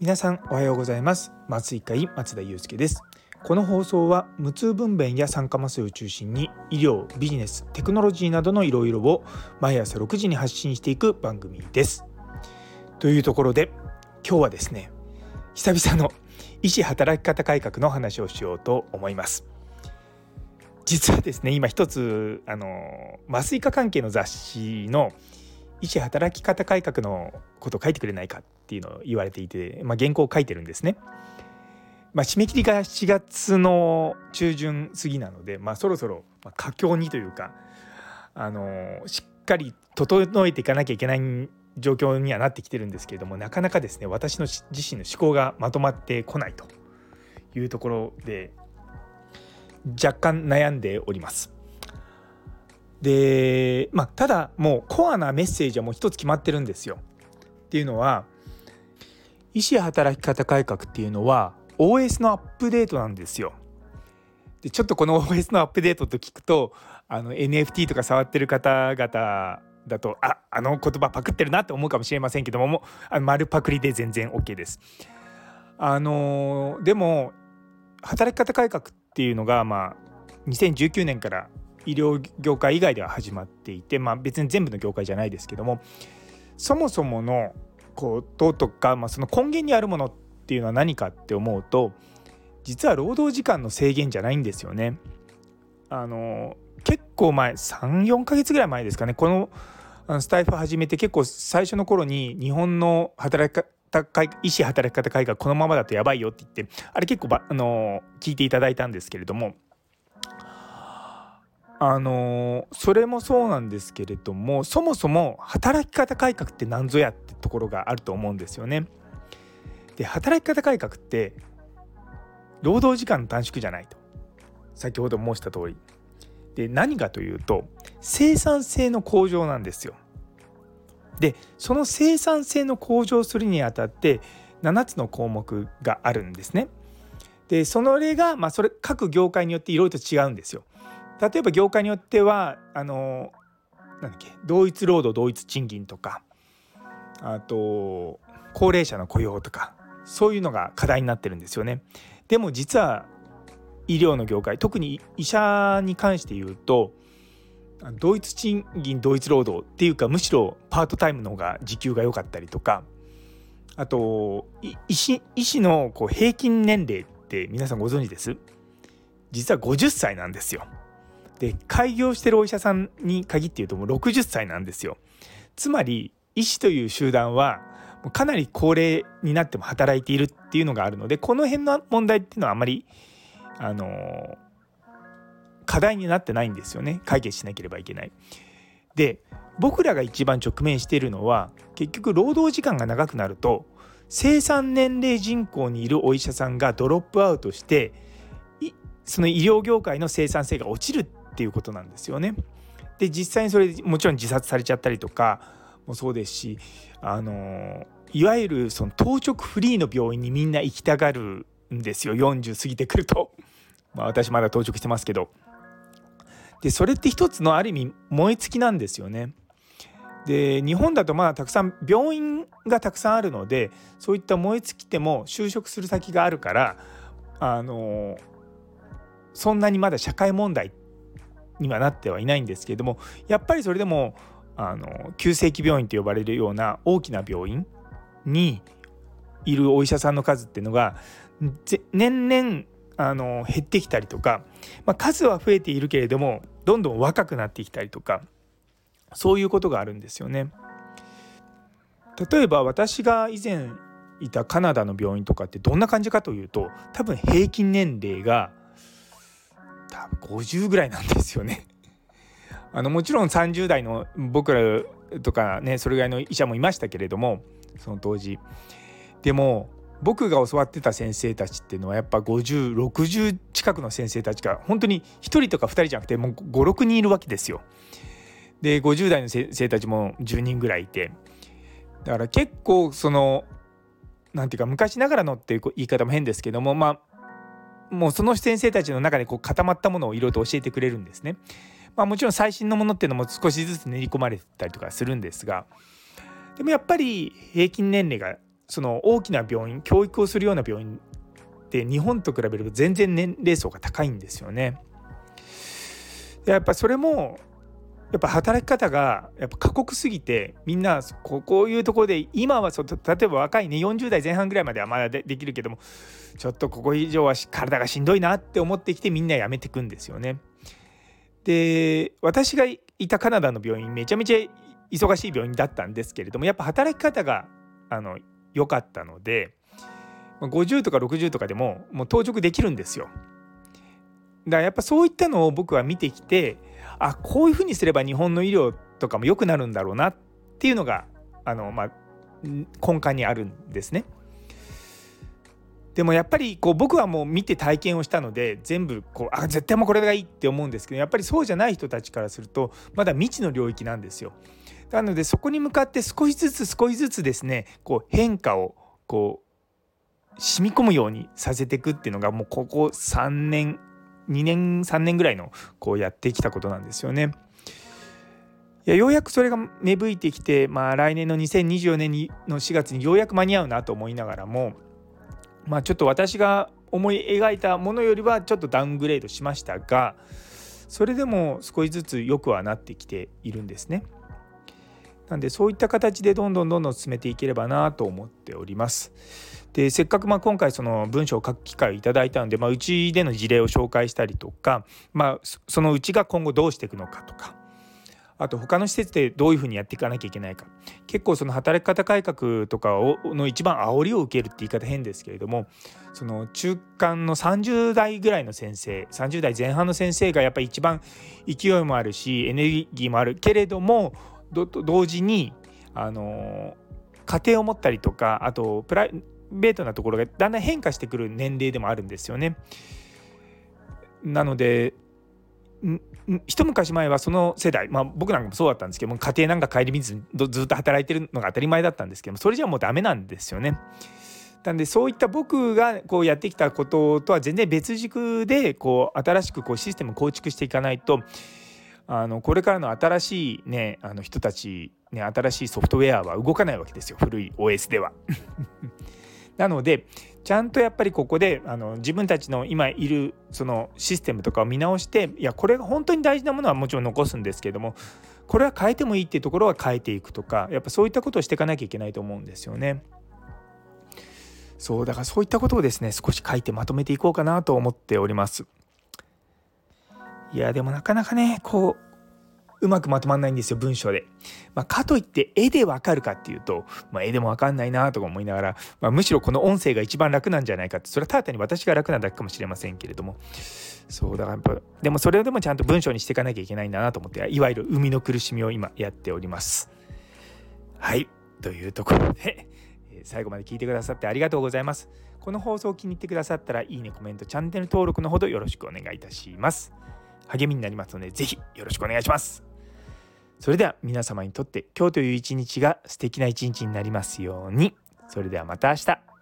皆さんおはようございます。麻酔科医松田祐介です。この放送は無痛分娩や酸化麻酔を中心に医療ビジネステクノロジーなどのいろいろを毎朝6時に発信していく番組です。というところで今日はですね久々の医師働き方改革の話をしようと思います。実はですね今一つあの麻酔科関係の雑誌の医師働き方改革のことを書いてくれないかっていうのを言われていて、まあ、原稿を書いてるんですね。まあ、締め切りが7月の中旬過ぎなので、まあ、そろそろ佳境にというかあのしっかり整えていかなきゃいけない状況にはなってきてるんですけれどもなかなかですね私の自身の思考がまとまってこないというところで若干悩んでおります。で、まあ、ただもうコアなメッセージはもう一つ決まってるんですよ。っていうのは医師働き方改革っていうのは OS のアップデートなんですよ。でちょっとこの OS のアップデートと聞くとあの NFT とか触ってる方々だとああの言葉パクってるなって思うかもしれませんけどももあの丸パクリで全然 OK です。あのでも働き方改革っていうのがまあ2019年から医療業界以外では始まっていて、まあ、別に全部の業界じゃないですけどもそもそものこととか、まあ、その根源にあるものっていうのは何かって思うと実は労働時間の制限じゃないんですよね。あの結構前34ヶ月ぐらい前ですかねこのスタイフ始めて結構最初の頃に日本の働き方医師働き方改革このままだとやばいよって言ってあれ結構あの聞いていただいたんですけれどもあのそれもそうなんですけれどもそもそも働き方改革って何ぞやってところがあると思うんですよね。で働き方改革って労働時間の短縮じゃないと先ほど申した通りで何かというと生産性の向上なんですよ。でその生産性の向上するにあたって7つの項目があるんですね。でその例が、まあ、それ各業界によっていろいろと違うんですよ。例えば業界によってはあのなんだっけ同一労働同一賃金とかあと高齢者の雇用とかそういうのが課題になってるんですよね。でも実は医療の業界特に医者に関して言うと同一賃金同一労働っていうかむしろパートタイムの方が時給が良かったりとかあと医師医師のこう平均年齢って皆さんご存知です？実は50歳なんですよ。で開業してるお医者さんに限って言うともう60歳なんですよ。つまり医師という集団はかなり高齢になっても働いているっていうのがあるのでこの辺の問題っていうのはあまりあの課題になってないんですよね解決しなければいけない。で僕らが一番直面しているのは結局労働時間が長くなると生産年齢人口にいるお医者さんがドロップアウトしてその医療業界の生産性が落ちるっていうことなんですよね。で実際にそれもちろん自殺されちゃったりとかもそうですしあのいわゆるその当直フリーの病院にみんな行きたがるんですよ40過ぎてくると。まあ、私まだ当直してますけど。でそれって一つのある意味燃え尽きなんですよね。で日本だとまだたくさん病院がたくさんあるのでそういった燃え尽きても就職する先があるからあのそんなにまだ社会問題にはなってはいないんですけれどもやっぱりそれでもあの急性期病院と呼ばれるような大きな病院にいるお医者さんの数っていうのが年々あの減ってきたりとか、まあ、数は増えているけれどもどんどん若くなってきたりとかそういうことがあるんですよね。例えば私が以前いたカナダの病院とかってどんな感じかというと多分平均年齢が多分50ぐらいなんですよね。あのもちろん30代の僕らとかねそれぐらいの医者もいましたけれどもその当時でも僕が教わってた先生たちっていうのはやっぱ5060近くの先生たちが本当に1人とか2人じゃなくてもう56人いるわけですよ。で50代の先生たちも10人ぐらいいてだから結構その何て言うか昔ながらのっていう言い方も変ですけどもまあもうその先生たちの中でこう固まったものをいろいろと教えてくれるんですね。まあ、もちろん最新のものっていうのも少しずつ練り込まれてたりとかするんですがでもやっぱり平均年齢がその大きな病院教育をするような病院って日本と比べると全然年齢層が高いんですよね。やっぱそれもやっぱ働き方がやっぱ過酷すぎてみんなこういうところで今はそ例えば若いね40代前半ぐらいまではまだできるけどもちょっとここ以上は体がしんどいなって思ってきてみんな辞めてくんですよね。で私がいたカナダの病院めちゃめちゃ忙しい病院だったんですけれどもやっぱ働き方があの良かったので50とか60とかでももう当直できるんですよ。だからやっぱそういったのを僕は見てきてあこういうふうにすれば日本の医療とかも良くなるんだろうなっていうのがあの、まあ、根幹にあるんですね。でもやっぱりこう僕はもう見て体験をしたので全部こうあ絶対もうこれがいいって思うんですけどやっぱりそうじゃない人たちからするとまだ未知の領域なんですよ。なのでそこに向かって少しずつ少しずつですねこう変化をこう染み込むようにさせていくっていうのがもうここ3年2年3年ぐらいのこうやってきたことなんですよね。いやようやくそれが芽吹いてきて、まあ、来年の2024年の4月にようやく間に合うなと思いながらも、まあ、ちょっと私が思い描いたものよりはちょっとダウングレードしましたがそれでも少しずつ良くはなってきているんですね。なんでそういった形でどんどんどんどん進めていければなと思っております。でせっかくまあ今回その文章を書く機会をいただいたので、まあ、うちでの事例を紹介したりとか、まあ、そのうちが今後どうしていくのかとかあと他の施設でどういうふうにやっていかなきゃいけないか結構その働き方改革とかをの一番煽りを受けるって言い方変ですけれどもその中間の30代ぐらいの先生30代前半の先生がやっぱり一番勢いもあるしエネルギーもあるけれども同時にあの家庭を持ったりとかあとプライベートなところがだんだん変化してくる年齢でもあるんですよね。なので一昔前はその世代、まあ、僕なんかもそうだったんですけども家庭なんか顧みずずっと働いてるのが当たり前だったんですけどもそれじゃもうダメなんですよね。なんでそういった僕がこうやってきたこととは全然別軸でこう新しくこうシステム構築していかないとあのこれからの新しい、ね、あの人たち、ね、新しいソフトウェアは動かないわけですよ古い OS では。なのでちゃんとやっぱりここであの自分たちの今いるそのシステムとかを見直していやこれが本当に大事なものはもちろん残すんですけどもこれは変えてもいいっていうところは変えていくとかやっぱそういったことをしていかなきゃいけないと思うんですよね。そうだからそういったことをですね少し書いてまとめていこうかなと思っております。いやでもなかなかねこううまくまとまんないんですよ文章で。まあ、かといって絵でわかるかっていうと、まあ、絵でもわかんないなとか思いながら、まあ、むしろこの音声が一番楽なんじゃないかってそれはただ単に私が楽なだけかもしれませんけれどもそうだからやっぱでもそれでもちゃんと文章にしていかなきゃいけないんだなと思っていわゆる生みの苦しみを今やっております。はいというところで最後まで聞いてくださってありがとうございます。この放送を気に入ってくださったらいいねコメントチャンネル登録のほどよろしくお願いいたします。励みになりますので是非よろしくお願いします。それでは皆様にとって今日という一日が素敵な一日になりますように。それではまた明日。